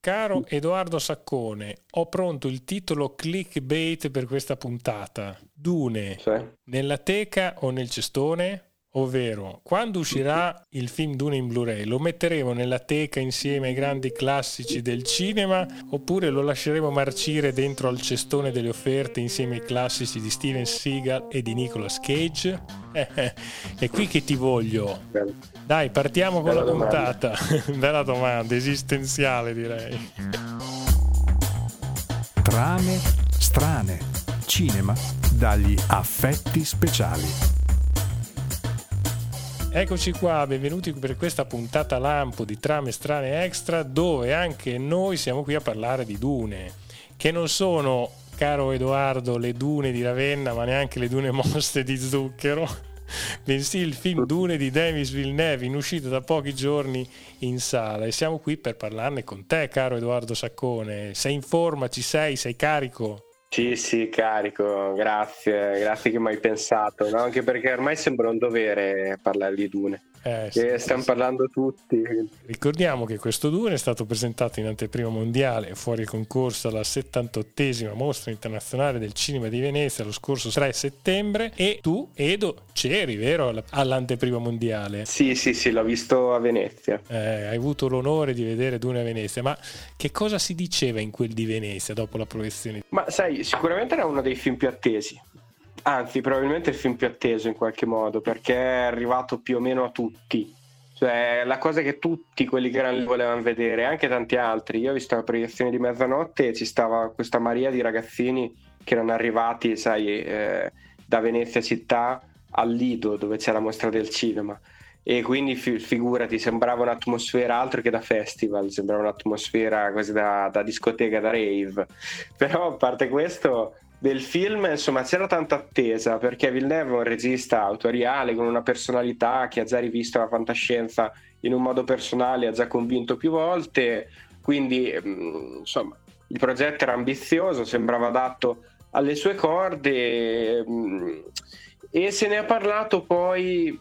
Caro Edoardo Saccone, ho pronto il titolo clickbait per questa puntata. Dune, sì. nella teca o nel cestone? Ovvero, quando uscirà il film Dune in Blu-ray, lo metteremo nella teca insieme ai grandi classici del cinema oppure lo lasceremo marcire dentro al cestone delle offerte insieme ai classici di Steven Seagal e di Nicolas Cage? Eh, eh, è qui che ti voglio. Dai, partiamo con Bella la puntata. Bella domanda, esistenziale direi. Trame strane. Cinema dagli affetti speciali. Eccoci qua, benvenuti per questa puntata lampo di trame strane extra dove anche noi siamo qui a parlare di dune, che non sono, caro Edoardo, le dune di Ravenna, ma neanche le dune moste di zucchero, bensì il film Dune di Demis Villeneuve in uscita da pochi giorni in sala e siamo qui per parlarne con te, caro Edoardo Saccone. Sei in forma, ci sei, sei carico? Sì, sì, carico, grazie, grazie che mi hai pensato, no? anche perché ormai sembra un dovere parlare di Dune. Eh, sì, stiamo sì, parlando tutti. Ricordiamo che questo Dune è stato presentato in anteprima mondiale fuori concorso alla 78esima mostra internazionale del cinema di Venezia lo scorso 3 settembre e tu, Edo, c'eri, vero? All'anteprima mondiale. Sì, sì, sì, l'ho visto a Venezia. Eh, hai avuto l'onore di vedere Dune a Venezia, ma che cosa si diceva in quel di Venezia dopo la proiezione? Ma sai, sicuramente era uno dei film più attesi Anzi, probabilmente il film più atteso in qualche modo, perché è arrivato più o meno a tutti. Cioè, la cosa che tutti quelli che erano lì volevano vedere, anche tanti altri. Io ho visto la proiezione di mezzanotte e ci stava questa Maria di ragazzini che erano arrivati, sai, eh, da Venezia città al Lido, dove c'è la mostra del cinema. E quindi fi- figurati, sembrava un'atmosfera altro che da festival, sembrava un'atmosfera quasi da, da discoteca, da rave. Però a parte questo del film, insomma, c'era tanta attesa perché Villeneuve è un regista autoriale con una personalità che ha già rivisto la fantascienza in un modo personale, ha già convinto più volte, quindi mm, insomma, il progetto era ambizioso, sembrava adatto alle sue corde mm, e se ne è parlato poi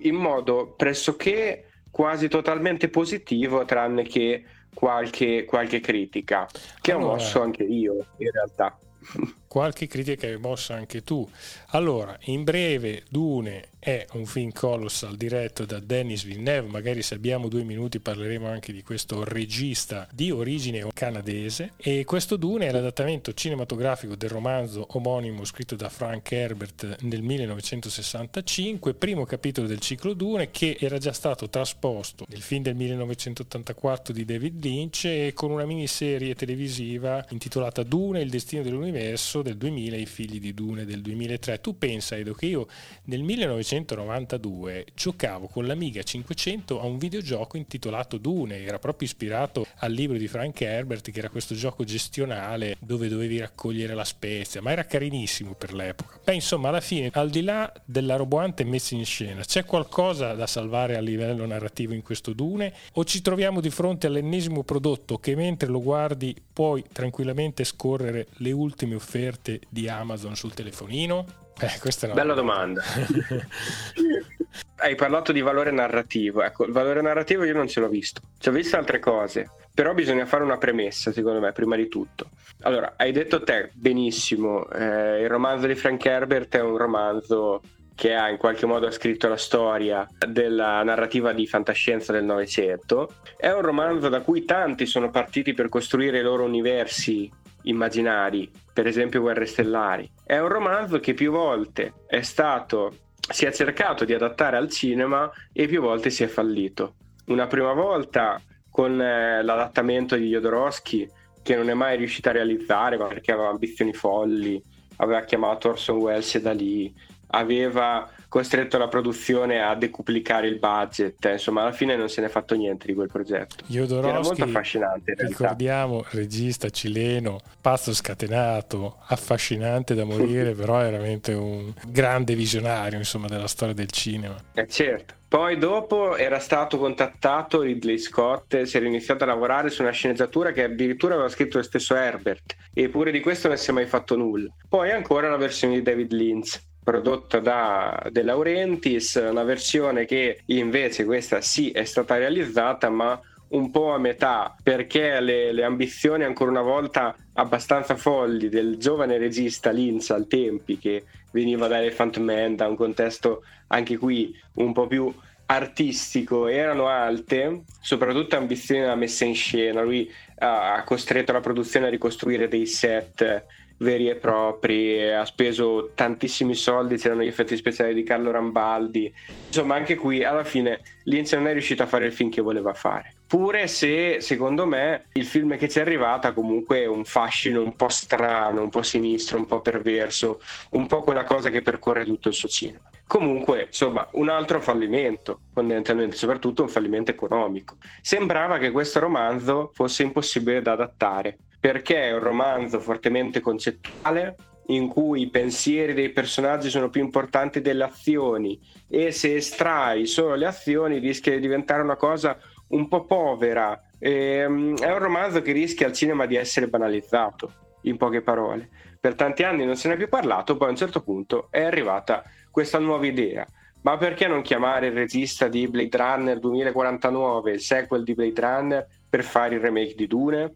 in modo pressoché quasi totalmente positivo, tranne che qualche, qualche critica, che allora, ho mosso anche io in realtà qualche critica hai mossa anche tu. Allora, in breve, Dune è un film colossal diretto da Denis Villeneuve, magari se abbiamo due minuti parleremo anche di questo regista di origine canadese e questo Dune è l'adattamento cinematografico del romanzo omonimo scritto da Frank Herbert nel 1965, primo capitolo del ciclo Dune che era già stato trasposto nel film del 1984 di David Lynch e con una miniserie televisiva intitolata Dune, il destino dell'universo del 2000 e i figli di Dune del 2003. Tu pensa Edo che io nel 1985 1992 giocavo con l'Amiga 500 a un videogioco intitolato Dune, era proprio ispirato al libro di Frank Herbert che era questo gioco gestionale dove dovevi raccogliere la spezia, ma era carinissimo per l'epoca. Beh, insomma, alla fine, al di là della roboante messa in scena, c'è qualcosa da salvare a livello narrativo in questo Dune o ci troviamo di fronte all'ennesimo prodotto che mentre lo guardi puoi tranquillamente scorrere le ultime offerte di Amazon sul telefonino? Eh, questa è una bella domanda. Hai parlato di valore narrativo. Ecco, il valore narrativo io non ce l'ho visto. Ci ho visto altre cose, però bisogna fare una premessa, secondo me, prima di tutto. Allora, hai detto te benissimo, eh, il romanzo di Frank Herbert è un romanzo che ha in qualche modo scritto la storia della narrativa di fantascienza del Novecento. È un romanzo da cui tanti sono partiti per costruire i loro universi immaginari, per esempio Guerre Stellari. È un romanzo che più volte è stato, si è cercato di adattare al cinema e più volte si è fallito. Una prima volta con eh, l'adattamento di Jodorowsky che non è mai riuscito a realizzare perché aveva ambizioni folli, aveva chiamato Orson Welles da lì aveva costretto la produzione a decuplicare il budget. Insomma, alla fine non se ne è fatto niente di quel progetto. Jodorowsky, era molto affascinante. ricordiamo, regista cileno, pazzo scatenato, affascinante da morire, però è veramente un grande visionario insomma, della storia del cinema. Eh, certo. Poi dopo era stato contattato Ridley Scott, si era iniziato a lavorare su una sceneggiatura che addirittura aveva scritto lo stesso Herbert, eppure di questo non si è mai fatto nulla. Poi ancora una versione di David Lynch prodotta da De Laurentiis, una versione che invece questa sì è stata realizzata, ma un po' a metà perché le, le, ambizioni ancora una volta abbastanza folli del giovane regista Linz al tempi che veniva da Elephant Man da un contesto anche qui un po' più artistico erano alte, soprattutto ambizioni nella messa in scena. Lui ha costretto la produzione a ricostruire dei set veri e propri, ha speso tantissimi soldi, c'erano gli effetti speciali di Carlo Rambaldi. Insomma, anche qui alla fine Lynch non è riuscito a fare il film che voleva fare. Pure se secondo me il film che ci è arrivato ha comunque un fascino un po' strano, un po' sinistro, un po' perverso, un po' quella cosa che percorre tutto il suo cinema. Comunque, insomma, un altro fallimento, fondamentalmente, soprattutto un fallimento economico. Sembrava che questo romanzo fosse impossibile da adattare, perché è un romanzo fortemente concettuale, in cui i pensieri dei personaggi sono più importanti delle azioni e se estrai solo le azioni rischia di diventare una cosa un po' povera. Ehm, è un romanzo che rischia al cinema di essere banalizzato, in poche parole. Per tanti anni non se ne è più parlato, poi a un certo punto è arrivata questa nuova idea. Ma perché non chiamare il regista di Blade Runner 2049, il sequel di Blade Runner, per fare il remake di Dune?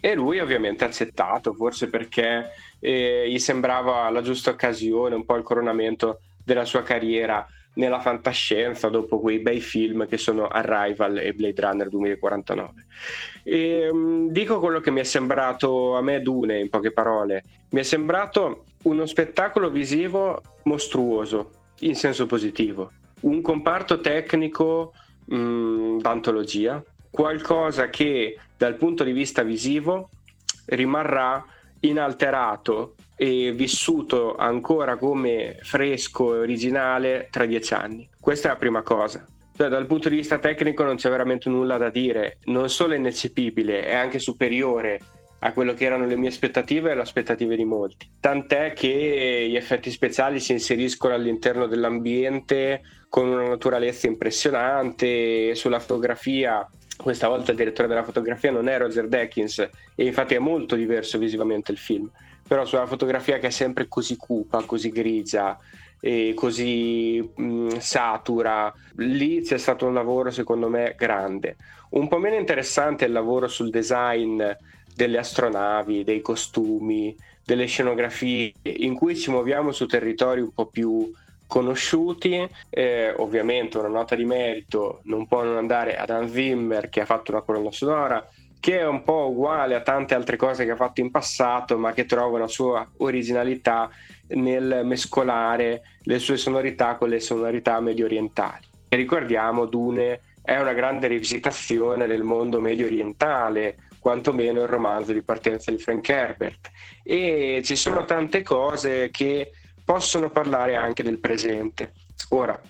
E lui ovviamente ha accettato, forse perché eh, gli sembrava la giusta occasione, un po' il coronamento della sua carriera nella fantascienza dopo quei bei film che sono Arrival e Blade Runner 2049. E, um, dico quello che mi è sembrato a me Dune in poche parole. Mi è sembrato uno spettacolo visivo mostruoso in senso positivo, un comparto tecnico um, d'antologia, qualcosa che dal punto di vista visivo rimarrà inalterato e vissuto ancora come fresco e originale tra dieci anni. Questa è la prima cosa. Cioè, dal punto di vista tecnico non c'è veramente nulla da dire, non solo è ineccepibile, è anche superiore a quello che erano le mie aspettative e le aspettative di molti. Tant'è che gli effetti speciali si inseriscono all'interno dell'ambiente con una naturalezza impressionante, sulla fotografia questa volta il direttore della fotografia non è Roger Deakins e infatti è molto diverso visivamente il film però sulla fotografia che è sempre così cupa, così grigia e così mh, satura, lì c'è stato un lavoro secondo me grande. Un po' meno interessante è il lavoro sul design delle astronavi, dei costumi, delle scenografie, in cui ci muoviamo su territori un po' più conosciuti. Eh, ovviamente una nota di merito non può non andare ad Hans Zimmer che ha fatto una colonna sonora che è un po' uguale a tante altre cose che ha fatto in passato, ma che trova una sua originalità nel mescolare le sue sonorità con le sonorità medio orientali. E ricordiamo, Dune è una grande rivisitazione del mondo medio orientale, quantomeno il romanzo di partenza di Frank Herbert. E ci sono tante cose che possono parlare anche del presente. Ora,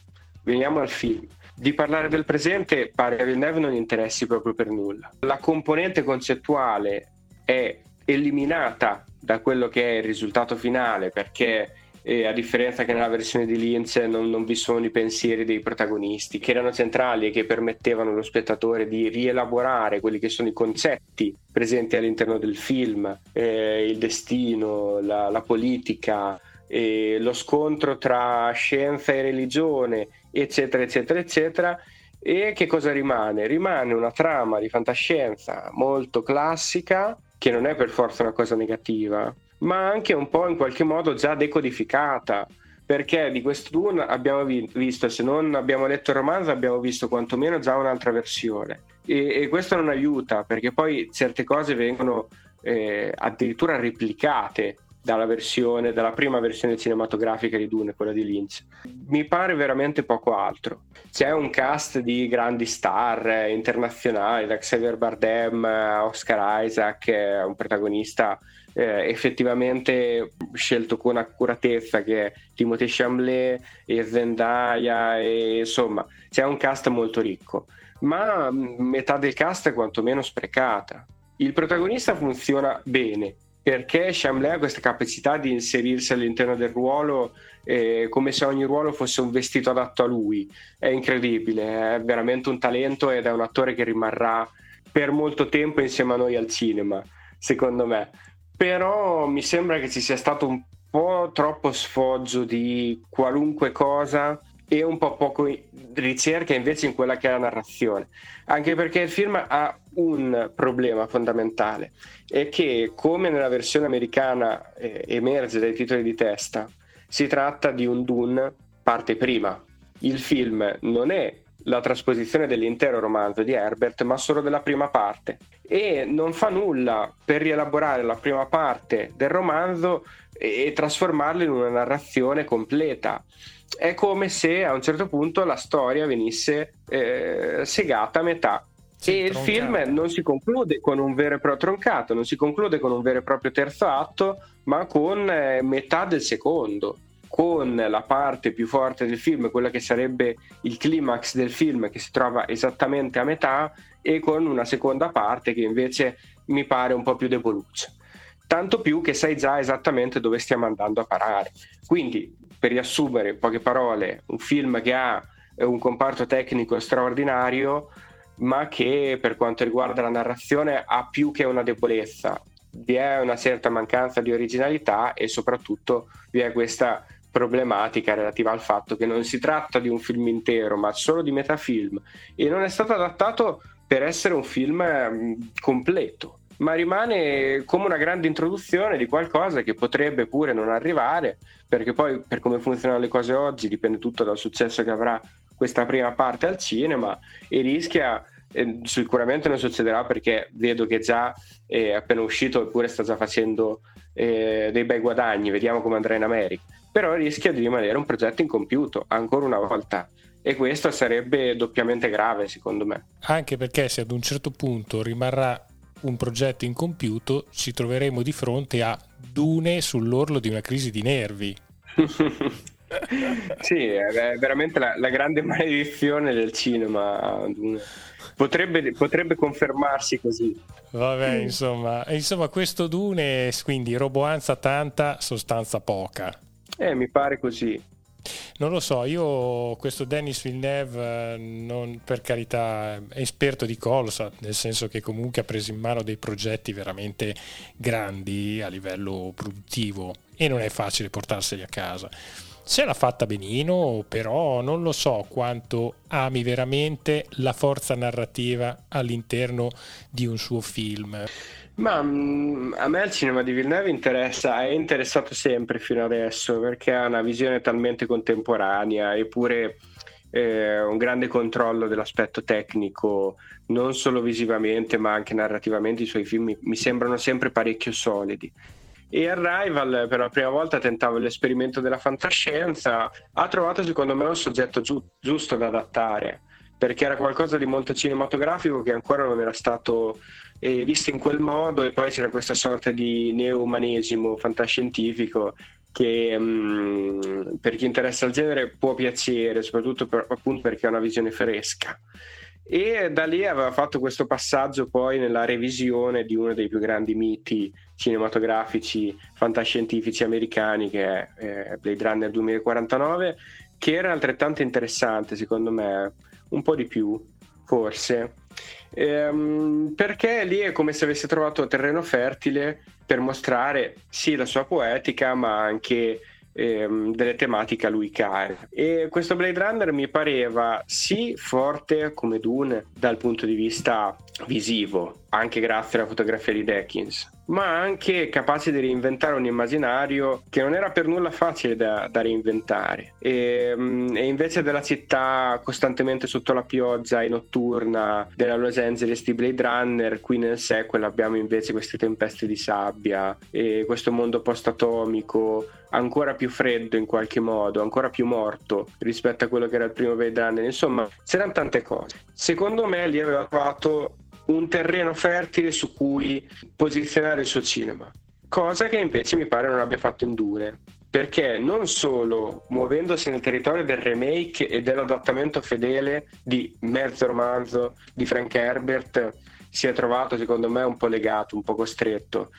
veniamo al film di parlare del presente pare a Villeneuve non interessi proprio per nulla. La componente concettuale è eliminata da quello che è il risultato finale perché eh, a differenza che nella versione di Lynch non, non, vi sono i pensieri dei protagonisti che erano centrali e che permettevano allo spettatore di rielaborare quelli che sono i concetti presenti all'interno del film, eh, il destino, la, la politica, eh, lo scontro tra scienza e religione, eccetera, eccetera, eccetera. E che cosa rimane? Rimane una trama di fantascienza molto classica, che non è per forza una cosa negativa, ma anche un po' in qualche modo già decodificata. Perché di questo Dune abbiamo visto, se non abbiamo letto il romanzo, abbiamo visto quantomeno già un'altra versione. E, e questo non aiuta, perché poi certe cose vengono eh, addirittura replicate dalla versione, dalla prima versione cinematografica di Dune, quella di Lynch. Mi pare veramente poco altro. C'è un cast di grandi star eh, internazionali, da Xavier Bardem Oscar Isaac, un protagonista eh, effettivamente scelto con accuratezza che è Timothée Chamblet e Zendaya e insomma c'è un cast molto ricco ma mm, metà del cast è quantomeno sprecata il protagonista funziona bene perché Chamblay ha questa capacità di inserirsi all'interno del ruolo eh, come se ogni ruolo fosse un vestito adatto a lui. È incredibile, è veramente un talento ed è un attore che rimarrà per molto tempo insieme a noi al cinema, secondo me. Però mi sembra che ci sia stato un po' troppo sfoggio di qualunque cosa e un po' poco ricerca invece in quella che è la narrazione. Anche perché il film ha un problema fondamentale, è che come nella versione americana eh, emerge dai titoli di testa, si tratta di un Dune parte prima. Il film non è la trasposizione dell'intero romanzo di Herbert, ma solo della prima parte. E non fa nulla per rielaborare la prima parte del romanzo e, trasformarla in una narrazione completa. È come se a un certo punto la storia venisse eh, segata a metà. Sì, e troncato. il film non si conclude con un vero e proprio troncato, non si conclude con un vero e proprio terzo atto, ma con eh, metà del secondo con la parte più forte del film, quella che sarebbe il climax del film che si trova esattamente a metà e con una seconda parte che invece mi pare un po' più deboluccia. Tanto più che sai già esattamente dove stiamo andando a parare. Quindi, per riassumere in poche parole, un film che ha un comparto tecnico straordinario, ma che per quanto riguarda la narrazione ha più che una debolezza. Vi è una certa mancanza di originalità e soprattutto vi è questa problematica relativa al fatto che non si tratta di un film intero, ma solo di metafilm e non è stato adattato per essere un film mm, completo, ma rimane come una grande introduzione di qualcosa che potrebbe pure non arrivare, perché poi per come funzionano le cose oggi dipende tutto dal successo che avrà questa prima parte al cinema e rischia eh, sicuramente non succederà perché vedo che già è appena uscito eppure sta già facendo eh, dei bei guadagni, vediamo come andrà in America però rischia di rimanere un progetto incompiuto ancora una volta e questo sarebbe doppiamente grave secondo me. Anche perché se ad un certo punto rimarrà un progetto incompiuto ci troveremo di fronte a dune sull'orlo di una crisi di nervi. sì, è veramente la, la, grande maledizione del cinema. Potrebbe, potrebbe confermarsi così. Vabbè, insomma, insomma, questo Dune, quindi roboanza tanta, sostanza poca. Eh, mi pare così. Non lo so, io questo Dennis Villeneuve, eh, non, per carità, è esperto di colsa, nel senso che comunque ha preso in mano dei progetti veramente grandi a livello produttivo e non è facile portarseli a casa. Se l'ha fatta benino, però non lo so quanto ami veramente la forza narrativa all'interno di un suo film. Ma mm, a me il cinema di Villeneuve interessa, è interessato sempre fino adesso perché ha una visione talmente contemporanea eppure eh, un grande controllo dell'aspetto tecnico, non solo visivamente ma anche narrativamente. I suoi film mi, mi sembrano sempre parecchio solidi. E Arrival per la prima volta tentava l'esperimento della fantascienza, ha trovato secondo me un soggetto giu- giusto da adattare perché era qualcosa di molto cinematografico che ancora non era stato eh, visto in quel modo e poi c'era questa sorta di neo-umanesimo fantascientifico che mh, mm, per chi interessa il genere può piacere, soprattutto per, appunto perché ha una visione fresca. E da lì aveva fatto questo passaggio poi nella revisione di uno dei più grandi miti cinematografici fantascientifici americani che è eh, Blade Runner 2049 che era altrettanto interessante secondo me un po' di più, forse. Ehm, perché lì è come se avesse trovato terreno fertile per mostrare sì la sua poetica, ma anche ehm, delle tematiche a lui care. E questo Blade Runner mi pareva sì forte come Dune dal punto di vista visivo, anche grazie alla fotografia di Deckins, ma anche capace di reinventare un immaginario che non era per nulla facile da, da reinventare. E, mm, e, invece della città costantemente sotto la pioggia e notturna della Los Angeles di Blade Runner, qui nel sequel abbiamo invece queste tempeste di sabbia e questo mondo post-atomico ancora più freddo in qualche modo, ancora più morto rispetto a quello che era il primo Blade Runner. Insomma, c'erano tante cose. Secondo me lì aveva trovato un terreno fertile su cui posizionare il suo cinema, cosa che invece mi pare non abbia fatto in perché non solo muovendosi nel territorio del remake e dell'adattamento fedele di mezzo romanzo di Frank Herbert si è trovato secondo me un po' legato, un po' costretto,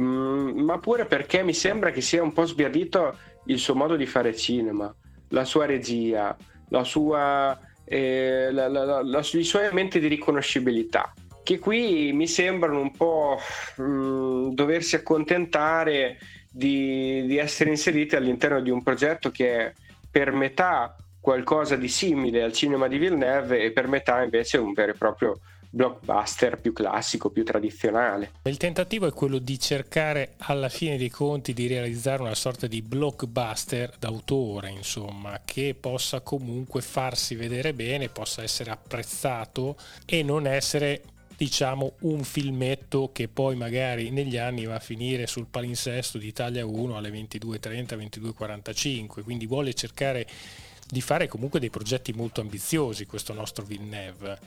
mm, ma pure perché mi sembra che sia un po' sbiadito il suo modo di fare cinema, la sua regia, la sua, eh, la, la, la, i suoi elementi di riconoscibilità che qui mi sembrano un po' mh, mm, doversi accontentare di, di, essere inseriti all'interno di un progetto che è per metà qualcosa di simile al cinema di Villeneuve e per metà invece un vero e proprio blockbuster più classico, più tradizionale. Il tentativo è quello di cercare alla fine dei conti di realizzare una sorta di blockbuster d'autore, insomma, che possa comunque farsi vedere bene, possa essere apprezzato e non essere diciamo un filmetto che poi magari negli anni va a finire sul palinsesto di Italia 1 alle 22.30, 22.45, quindi vuole cercare di fare comunque dei progetti molto ambiziosi questo nostro Villeneuve.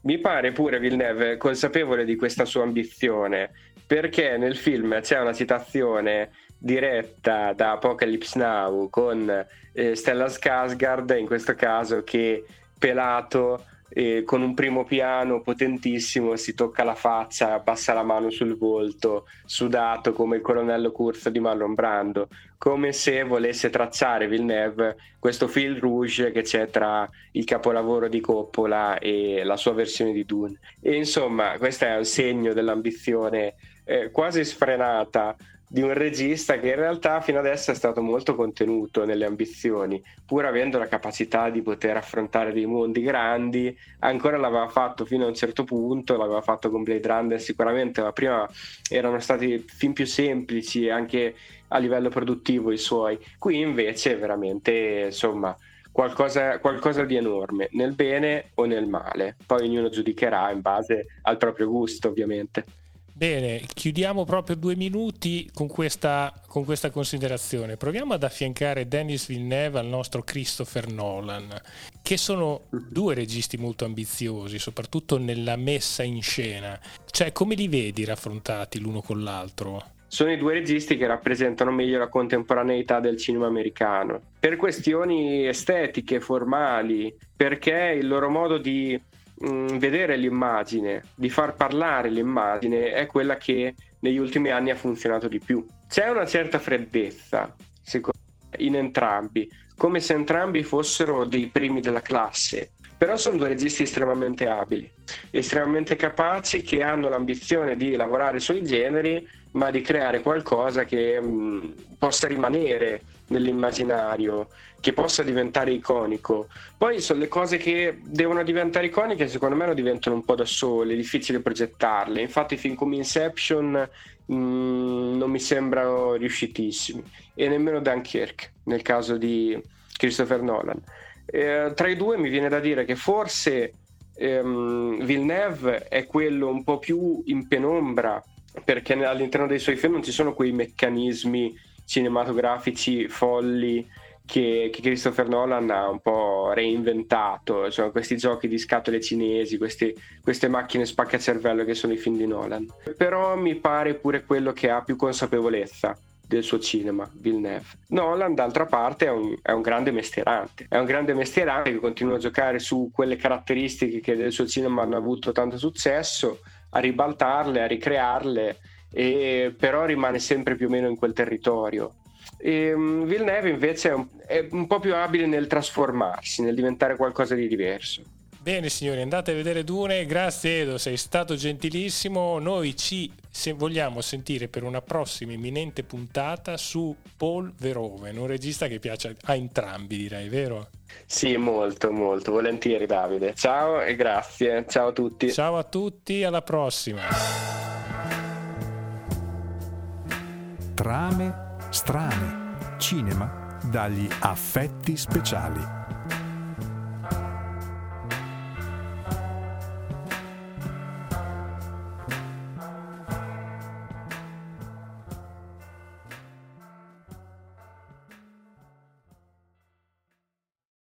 Mi pare pure Villeneuve consapevole di questa sua ambizione, perché nel film c'è una citazione diretta da Apocalypse Now con eh, Stella Skarsgård, in questo caso che pelato e con un primo piano potentissimo si tocca la faccia, passa la mano sul volto, sudato come il colonnello Curzo di Marlon Brando, come se volesse tracciare Villeneuve questo fil rouge che c'è tra il capolavoro di Coppola e la sua versione di Dune. E insomma, questo è un segno dell'ambizione eh, quasi sfrenata di un regista che in realtà fino adesso è stato molto contenuto nelle ambizioni, pur avendo la capacità di poter affrontare dei mondi grandi, ancora l'aveva fatto fino a un certo punto, l'aveva fatto con Blade Runner sicuramente, ma prima erano stati film più semplici anche a livello produttivo i suoi. Qui invece veramente, insomma, qualcosa, qualcosa di enorme, nel bene o nel male. Poi ognuno giudicherà in base al proprio gusto, ovviamente. Bene, chiudiamo proprio due minuti con questa, con questa, considerazione. Proviamo ad affiancare Dennis Villeneuve al nostro Christopher Nolan, che sono due registi molto ambiziosi, soprattutto nella messa in scena. Cioè, come li vedi raffrontati l'uno con l'altro? Sono i due registi che rappresentano meglio la contemporaneità del cinema americano. Per questioni estetiche, formali, perché il loro modo di mh, vedere l'immagine, di far parlare l'immagine, è quella che negli ultimi anni ha funzionato di più. C'è una certa freddezza, secondo me, in entrambi, come se entrambi fossero dei primi della classe. Però sono due registi estremamente abili, estremamente capaci, che hanno l'ambizione di lavorare sui generi, ma di creare qualcosa che mh, possa rimanere nell'immaginario, che possa diventare iconico. Poi sono le cose che devono diventare iconiche, secondo me lo diventano un po' da sole, è difficile progettarle. Infatti film come Inception mh, non mi sembrano riuscitissimi e nemmeno Dunkirk nel caso di Christopher Nolan. Eh, tra i due mi viene da dire che forse ehm, Villeneuve è quello un po' più in penombra perché all'interno dei suoi film non ci sono quei meccanismi cinematografici folli che, che, Christopher Nolan ha un po' reinventato, sono questi giochi di scatole cinesi, questi, queste macchine spaccacervello che sono i film di Nolan. Però mi pare pure quello che ha più consapevolezza del suo cinema, Villeneuve. Nolan, d'altra parte, è un, è un, grande mestierante. È un grande mestierante che continua a giocare su quelle caratteristiche che del suo cinema hanno avuto tanto successo, a ribaltarle, a ricrearle, e però rimane sempre più o meno in quel territorio. E, um, Villeneuve invece è un, è un po' più abile nel trasformarsi, nel diventare qualcosa di diverso. Bene signori, andate a vedere Dune, grazie Edo, sei stato gentilissimo, noi ci se vogliamo sentire per una prossima imminente puntata su Paul Verhoeven, un regista che piace a entrambi direi, vero? Sì, molto, molto, volentieri Davide. Ciao e grazie, ciao a tutti. Ciao a tutti, alla prossima. Trame strane, cinema dagli affetti speciali.